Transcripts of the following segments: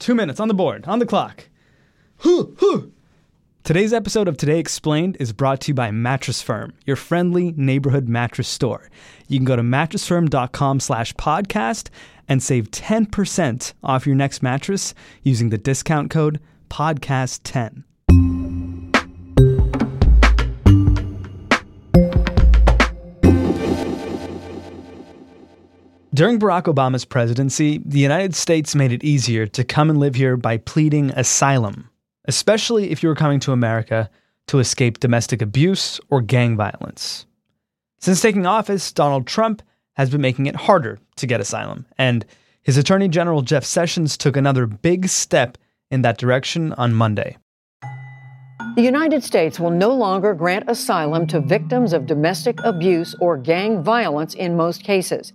Two minutes on the board, on the clock. Today's episode of Today Explained is brought to you by Mattress Firm, your friendly neighborhood mattress store. You can go to mattressfirm.com slash podcast and save 10% off your next mattress using the discount code podcast10. During Barack Obama's presidency, the United States made it easier to come and live here by pleading asylum, especially if you were coming to America to escape domestic abuse or gang violence. Since taking office, Donald Trump has been making it harder to get asylum, and his Attorney General Jeff Sessions took another big step in that direction on Monday. The United States will no longer grant asylum to victims of domestic abuse or gang violence in most cases.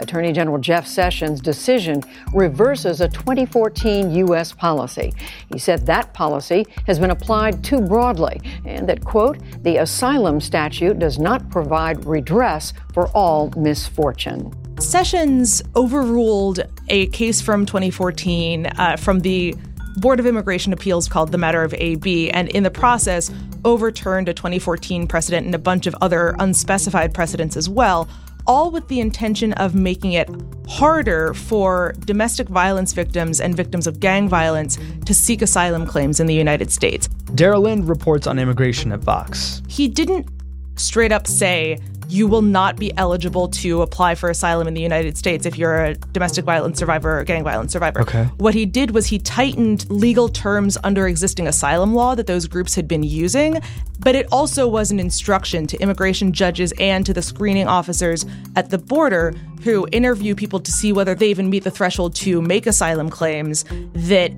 Attorney General Jeff Sessions' decision reverses a 2014 U.S. policy. He said that policy has been applied too broadly and that, quote, the asylum statute does not provide redress for all misfortune. Sessions overruled a case from 2014 uh, from the Board of Immigration Appeals called the Matter of AB, and in the process, overturned a 2014 precedent and a bunch of other unspecified precedents as well, all with the intention of making it harder for domestic violence victims and victims of gang violence to seek asylum claims in the United States. Dara Lind reports on immigration at Vox. He didn't straight up say you will not be eligible to apply for asylum in the United States if you're a domestic violence survivor or gang violence survivor. Okay. What he did was he tightened legal terms under existing asylum law that those groups had been using, but it also was an instruction to immigration judges and to the screening officers at the border who interview people to see whether they even meet the threshold to make asylum claims that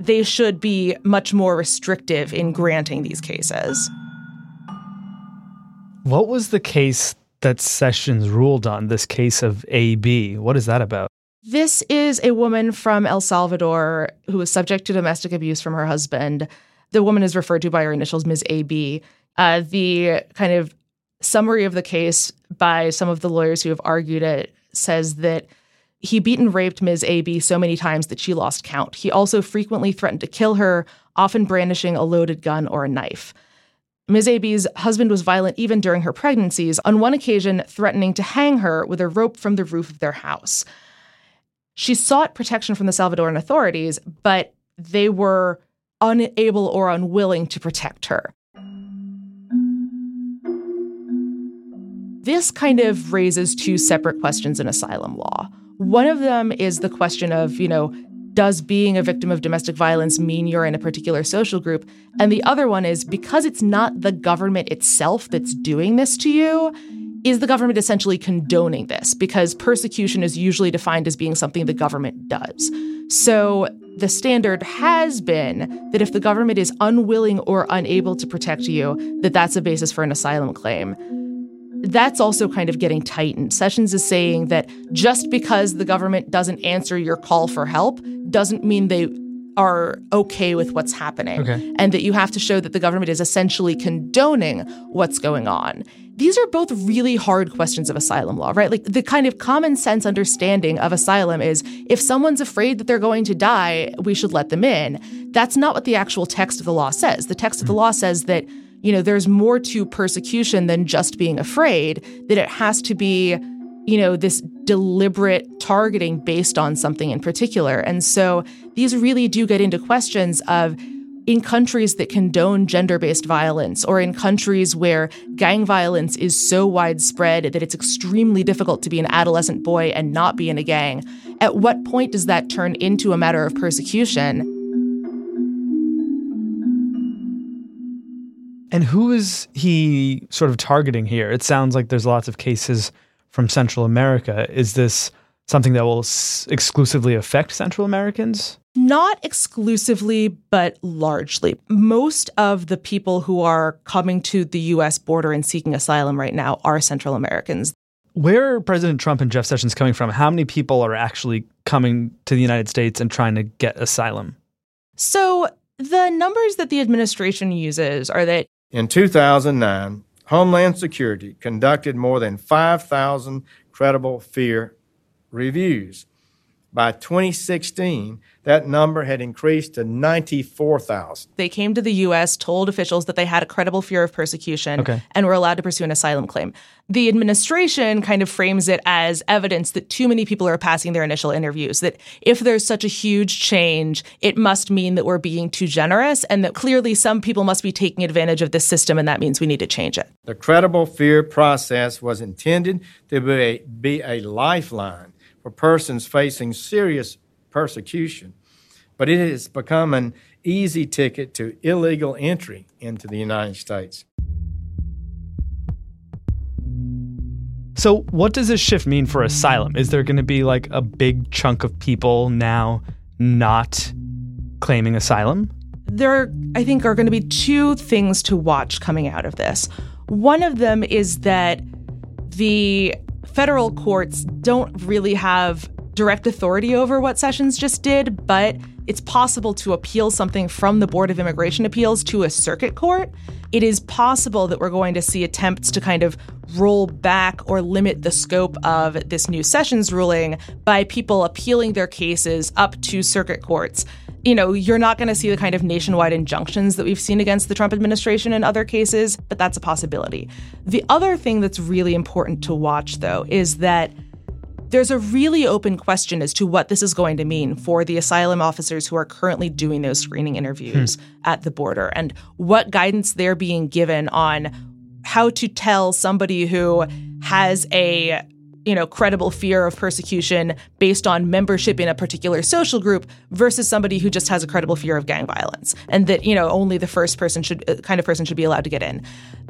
they should be much more restrictive in granting these cases. What was the case that Sessions ruled on, this case of AB? What is that about? This is a woman from El Salvador who was subject to domestic abuse from her husband. The woman is referred to by her initials, Ms. AB. Uh, the kind of summary of the case by some of the lawyers who have argued it says that he beat and raped Ms. AB so many times that she lost count. He also frequently threatened to kill her, often brandishing a loaded gun or a knife. Ms. AB's husband was violent even during her pregnancies, on one occasion, threatening to hang her with a rope from the roof of their house. She sought protection from the Salvadoran authorities, but they were unable or unwilling to protect her. This kind of raises two separate questions in asylum law. One of them is the question of, you know, does being a victim of domestic violence mean you're in a particular social group? And the other one is because it's not the government itself that's doing this to you, is the government essentially condoning this? Because persecution is usually defined as being something the government does. So the standard has been that if the government is unwilling or unable to protect you, that that's a basis for an asylum claim that's also kind of getting tightened. Sessions is saying that just because the government doesn't answer your call for help doesn't mean they are okay with what's happening. Okay. And that you have to show that the government is essentially condoning what's going on. These are both really hard questions of asylum law, right? Like the kind of common sense understanding of asylum is if someone's afraid that they're going to die, we should let them in. That's not what the actual text of the law says. The text of the law says that you know, there's more to persecution than just being afraid, that it has to be, you know, this deliberate targeting based on something in particular. And so these really do get into questions of in countries that condone gender based violence or in countries where gang violence is so widespread that it's extremely difficult to be an adolescent boy and not be in a gang, at what point does that turn into a matter of persecution? And who is he sort of targeting here? It sounds like there's lots of cases from Central America. Is this something that will s- exclusively affect Central Americans? Not exclusively, but largely. Most of the people who are coming to the US border and seeking asylum right now are Central Americans. Where are President Trump and Jeff Sessions coming from? How many people are actually coming to the United States and trying to get asylum? So, the numbers that the administration uses are that In 2009, Homeland Security conducted more than 5,000 credible fear reviews. By 2016, that number had increased to 94,000. They came to the U.S., told officials that they had a credible fear of persecution, Okay. and were allowed to pursue an asylum claim. The administration kind of frames it as evidence that too many people are passing their initial interviews, that if there's such a huge change, it must mean that we're being too generous, and that clearly some people must be taking advantage of this system, and that means we need to change it. The credible fear process was intended to be a, be a lifeline for persons facing serious persecution, but it has become an easy ticket to illegal entry into the United States. So, what does this shift mean for asylum? Is there going to be like a big chunk of people now not claiming asylum? there, I think, are going to be two things to watch coming out of this. One of them is that the federal courts don't really have direct authority over what Sessions just did, but it's possible to appeal something from the Board of Immigration Appeals to a circuit court. It is possible that we're going to see attempts to kind of roll back or limit the scope of this new Sessions ruling by people appealing their cases up to circuit courts you know, you're not going to see the kind of nationwide injunctions that we've seen against the Trump administration in other cases, but that's a possibility. The other thing that's really important to watch, though, is that there's a really open question as to what this is going to mean for the asylum officers who are currently doing those screening interviews hmm. at the border and what guidance they're being given on how to tell somebody who has a you know credible fear of persecution based on membership in a particular social group versus somebody who just has a credible fear of gang violence and that you know only the first person should uh, kind of person should be allowed to get in.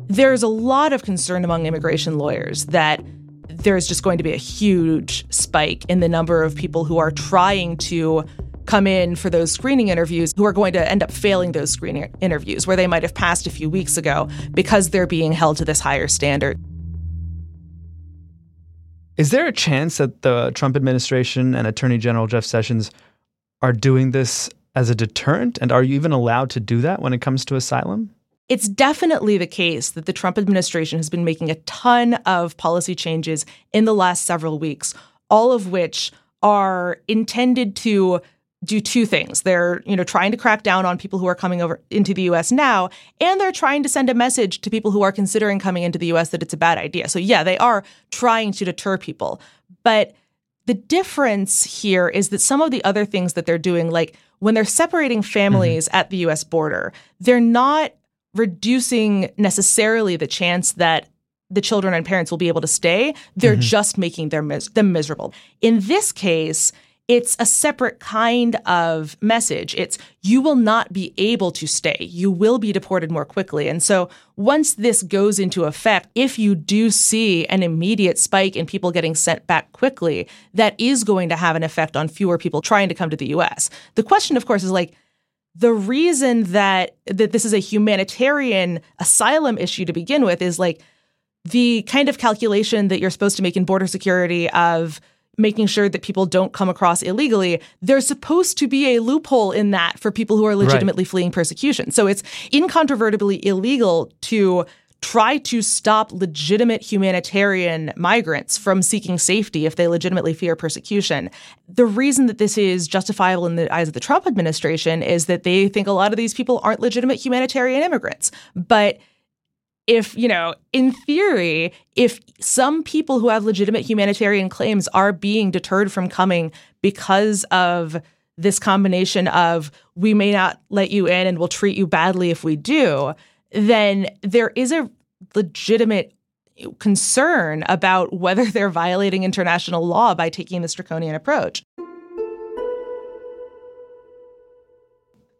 There's a lot of concern among immigration lawyers that there's just going to be a huge spike in the number of people who are trying to come in for those screening interviews who are going to end up failing those screening interviews where they might have passed a few weeks ago because they're being held to this higher standard Is there a chance that the Trump administration and Attorney General Jeff Sessions are doing this as a deterrent? And are you even allowed to do that when it comes to asylum? It's definitely the case that the Trump administration has been making a ton of policy changes in the last several weeks, all of which are intended to do two things. They're, you know, trying to crack down on people who are coming over into the US now, and they're trying to send a message to people who are considering coming into the US that it's a bad idea. So yeah, they are trying to deter people. But the difference here is that some of the other things that they're doing, like when they're separating mm-hmm. families at the US border, they're not reducing necessarily the chance that the children and parents will be able to stay. They're mm-hmm. just making their mis- them miserable. In this case, it's a separate kind of message. It's you will not be able to stay. You will be deported more quickly. And so once this goes into effect, if you do see an immediate spike in people getting sent back quickly, that is going to have an effect on fewer people trying to come to the US. The question, of course, is like, the reason that that this is a humanitarian asylum issue to begin with is like the kind of calculation that you're supposed to make in border security of making sure that people don't come across illegally there's supposed to be a loophole in that for people who are legitimately fleeing persecution so it's incontrovertibly illegal to try to stop legitimate humanitarian migrants from seeking safety if they legitimately fear persecution. The reason that this is justifiable in the eyes of the Trump administration is that they think a lot of these people aren't legitimate humanitarian immigrants. But if, you know, in theory, if some people who have legitimate humanitarian claims are being deterred from coming because of this combination of we may not let you in and we'll treat you badly if we do, then there is a legitimate concern about whether they're violating international law by taking this draconian approach.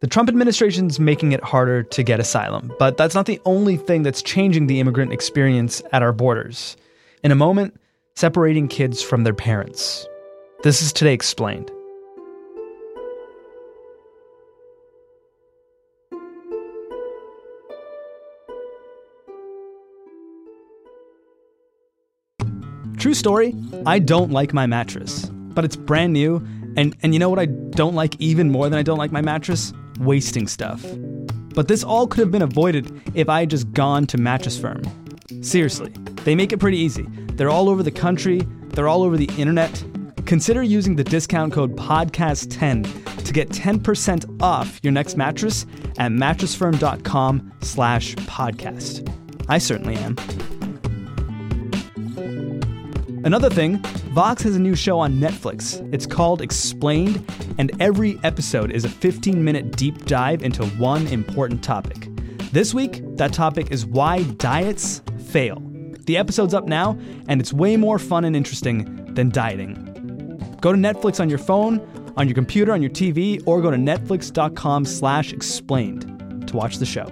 The Trump administration's making it harder to get asylum, but that's not the only thing that's changing the immigrant experience at our borders. In a moment, separating kids from their parents. This is Today Explained. True story, I don't like my mattress, but it's brand new, and, and you know what I don't like even more than I don't like my mattress? Wasting stuff. But this all could have been avoided if I had just gone to Mattress Firm. Seriously, they make it pretty easy. They're all over the country, they're all over the internet. consider using the discount code podcast10 to get 10% off your next mattress at mattressfirm.com slash podcast. I certainly am. Another thing, Vox has a new show on Netflix. It's called Explained, and every episode is a 15 minute deep dive into one important topic. This week, that topic is why diets fail. The episode's up now, and it's way more fun and interesting than dieting. Go to Netflix on your phone, on your computer, on your TV, or go to netflix.com slash explained to watch the show.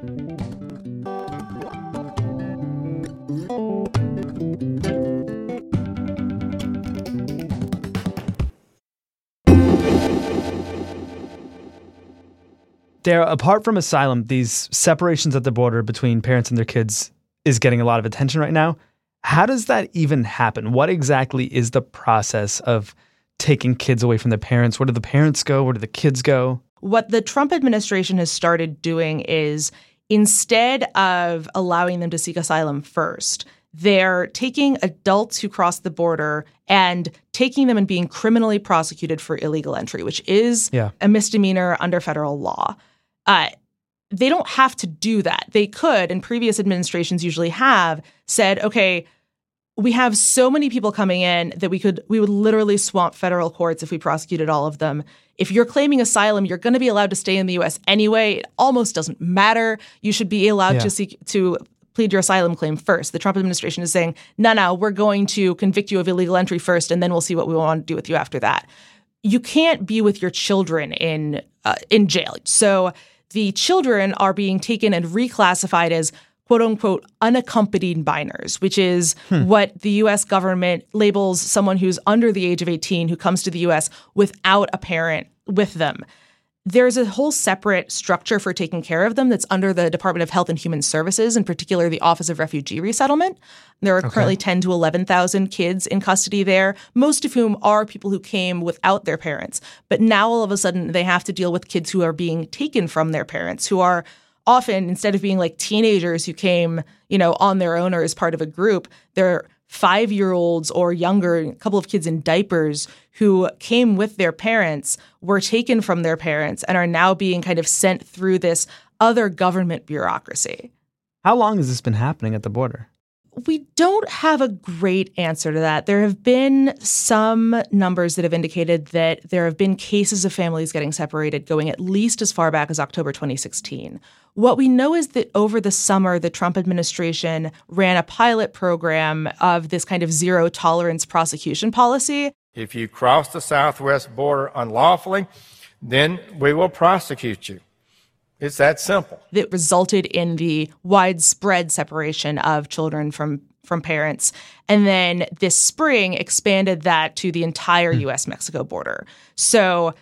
Dara, apart from asylum, these separations at the border between parents and their kids is getting a lot of attention right now. How does that even happen? What exactly is the process of taking kids away from their parents? Where do the parents go? Where do the kids go? What the Trump administration has started doing is instead of allowing them to seek asylum first, they're taking adults who cross the border and taking them and being criminally prosecuted for illegal entry, which is Yeah. a misdemeanor under federal law. Uh, they don't have to do that. They could, and previous administrations usually have said, okay, we have so many people coming in that we could we would literally swamp federal courts if we prosecuted all of them. If you're claiming asylum, you're going to be allowed to stay in the US anyway. It almost doesn't matter. You should be allowed Yeah. to seek to plead your asylum claim first. The Trump administration is saying, "No, no, we're going to convict you of illegal entry first and then we'll see what we want to do with you after that." You can't be with your children in uh, in jail. So the children are being taken and reclassified as quote unquote unaccompanied minors, which is hmm. what the US government labels someone who's under the age of 18 who comes to the US without a parent with them. There's a whole separate structure for taking care of them that's under the Department of Health and Human Services, in particular the Office of Refugee Resettlement. There are currently 10 to 11,000 kids in custody there, most of whom are people who came without their parents. But now all of a sudden they have to deal with kids who are being taken from their parents, who are often instead of being like teenagers who came, you know, on their own or as part of a group, they're five year olds or younger, a couple of kids in diapers who came with their parents, were taken from their parents, and are now being kind of sent through this other government bureaucracy. How long has this been happening at the border? We don't have a great answer to that. There have been some numbers that have indicated that there have been cases of families getting separated going at least as far back as October 2016. What we know is that over the summer, the Trump administration ran a pilot program of this kind of zero tolerance prosecution policy. If you cross the southwest border unlawfully, then we will prosecute you. It's that simple. that resulted in the widespread separation of children from from parents and then this spring expanded that to the entire hmm. US Mexico border. So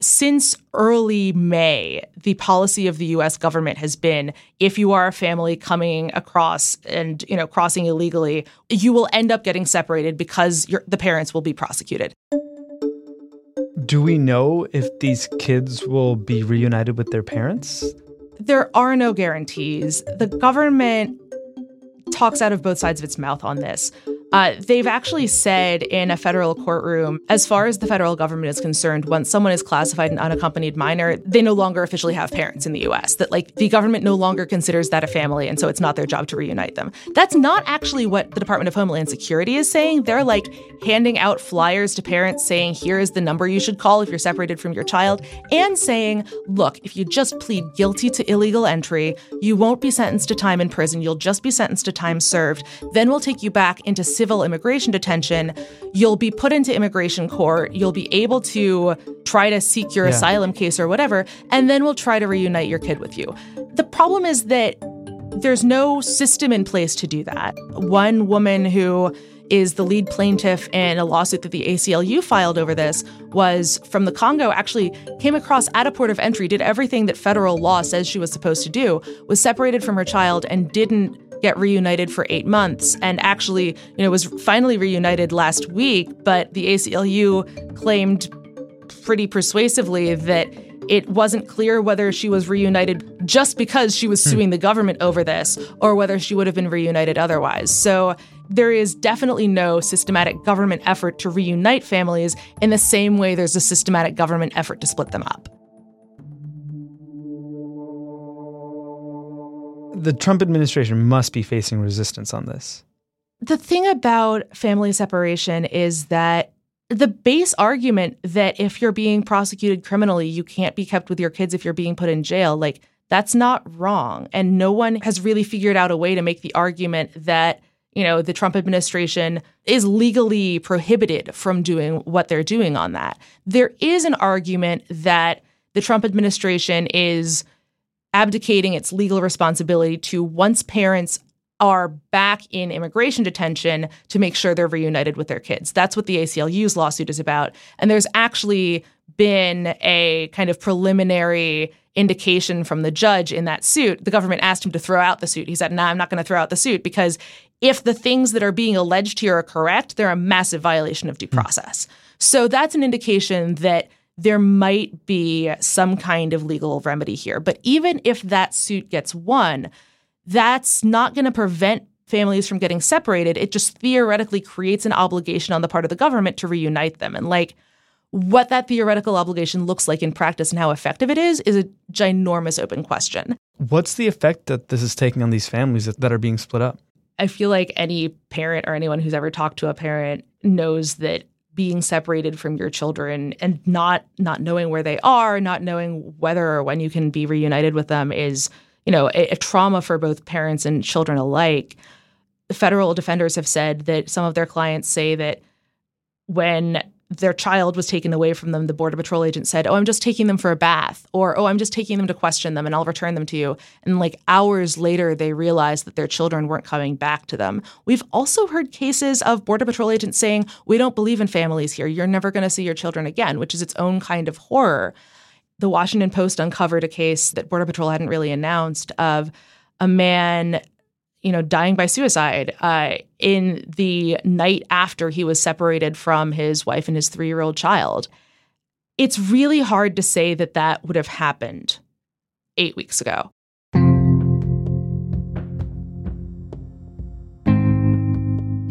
since early May, the policy of the US government has been if you are a family coming across and, you know, crossing illegally, you will end up getting separated because the parents will be prosecuted. Do we know if these kids will be reunited with their parents? there are no guarantees. The government talks out of both sides of its mouth on this. Uh, they've actually said in a federal courtroom, as far as the federal government is concerned, once someone is classified an unaccompanied minor, they no longer officially have parents in the US. That, like, the government no longer considers that a family, and so it's not their job to reunite them. That's not actually what the Department of Homeland Security is saying. They're like handing out flyers to parents saying, here is the number you should call if you're separated from your child, and saying, look, if you just plead guilty to illegal entry, you won't be sentenced to time in prison. You'll just be sentenced to time served. Then we'll take you back into civil immigration detention. You'll be put into immigration court. You'll be able to try to seek your Yeah. asylum case or whatever, and then we'll try to reunite your kid with you. The problem is that there's no system in place to do that. One woman who is the lead plaintiff in a lawsuit that the ACLU filed over this was from the Congo actually came across at a port of entry did everything that federal law says she was supposed to do was separated from her child and didn't get reunited for 8 months and actually you know was finally reunited last week but the ACLU claimed pretty persuasively that it wasn't clear whether she was reunited just because she was hmm. suing the government over this or whether she would have been reunited otherwise. So there is definitely no systematic government effort to reunite families in the same way there's a systematic government effort to split them up. The Trump administration must be facing resistance on this. The thing about family separation is that the base argument that if you're being prosecuted criminally, you can't be kept with your kids if you're being put in jail, like that's not wrong. And no one has really figured out a way to make the argument that, you know, the Trump administration is legally prohibited from doing what they're doing on that. There is an argument that the Trump administration is abdicating its legal responsibility to once parents are back in immigration detention to make sure they're reunited with their kids. That's what the ACLU's lawsuit is about. And there's actually been a kind of preliminary indication from the judge in that suit. The government asked him to throw out the suit. He said, "No, nah, I'm not going to throw out the suit because if the things that are being alleged here are correct, they're a massive violation of due hmm. process." So that's an indication that there might be some kind of legal remedy here. But even if that suit gets won, that's not going to prevent families from getting separated. It just theoretically creates an obligation on the part of the government to reunite them. And like what that theoretical obligation looks like in practice and how effective it is is a ginormous open question. What's the effect that this is taking on these families that, that are being split up? I feel like any parent or anyone who's ever talked to a parent knows that being separated from your children and not not knowing where they are, not knowing whether or when you can be reunited with them is you know, a, a trauma for both parents and children alike. Federal defenders have said that some of their clients say that when their child was taken away from them, the Border Patrol agent said, Oh, I'm just taking them for a bath, or Oh, I'm just taking them to question them and I'll return them to you. And like hours later, they realized that their children weren't coming back to them. We've also heard cases of Border Patrol agents saying, We don't believe in families here. You're never going to see your children again, which is its own kind of horror the Washington Post uncovered a case that Border Patrol hadn't really announced of a man, you know, dying by suicide uh, in the night after he was separated from his wife and his three year old child. It's really hard to say that that would have happened eight weeks ago.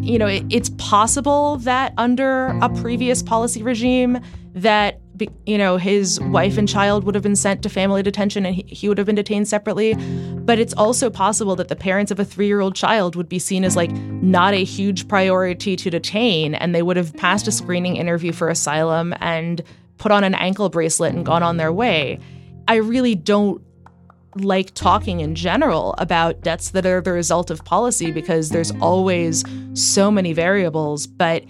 You know, it, it's possible that under a previous policy regime, that you know, his wife and child would have been sent to family detention and he, he would have been detained separately. But it's also possible that the parents of a three year old child would be seen as like not a huge priority to detain and they would have passed a screening interview for asylum and put on an ankle bracelet and gone on their way. I really don't like talking in general about debts that are the result of policy because there's always so many variables. But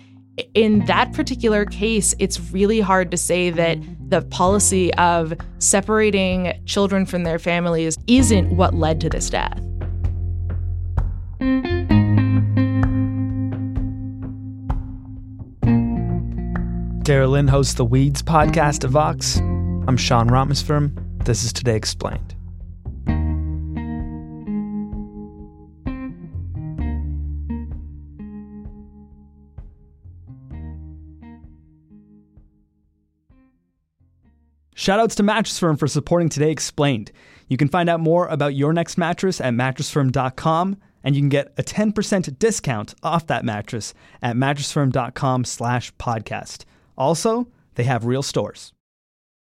in that particular case, it's really hard to say that the policy of separating children from their families isn't what led to this death. Dara Lind hosts the Weeds podcast at Vox. I'm Sean Rameswaram. This is Today Explained. Shoutouts to Mattress Firm for supporting Today Explained. You can find out more about your next mattress at mattressfirm.com and you can get a 10% discount off that mattress at mattressfirm.com slash podcast. Also, they have real stores.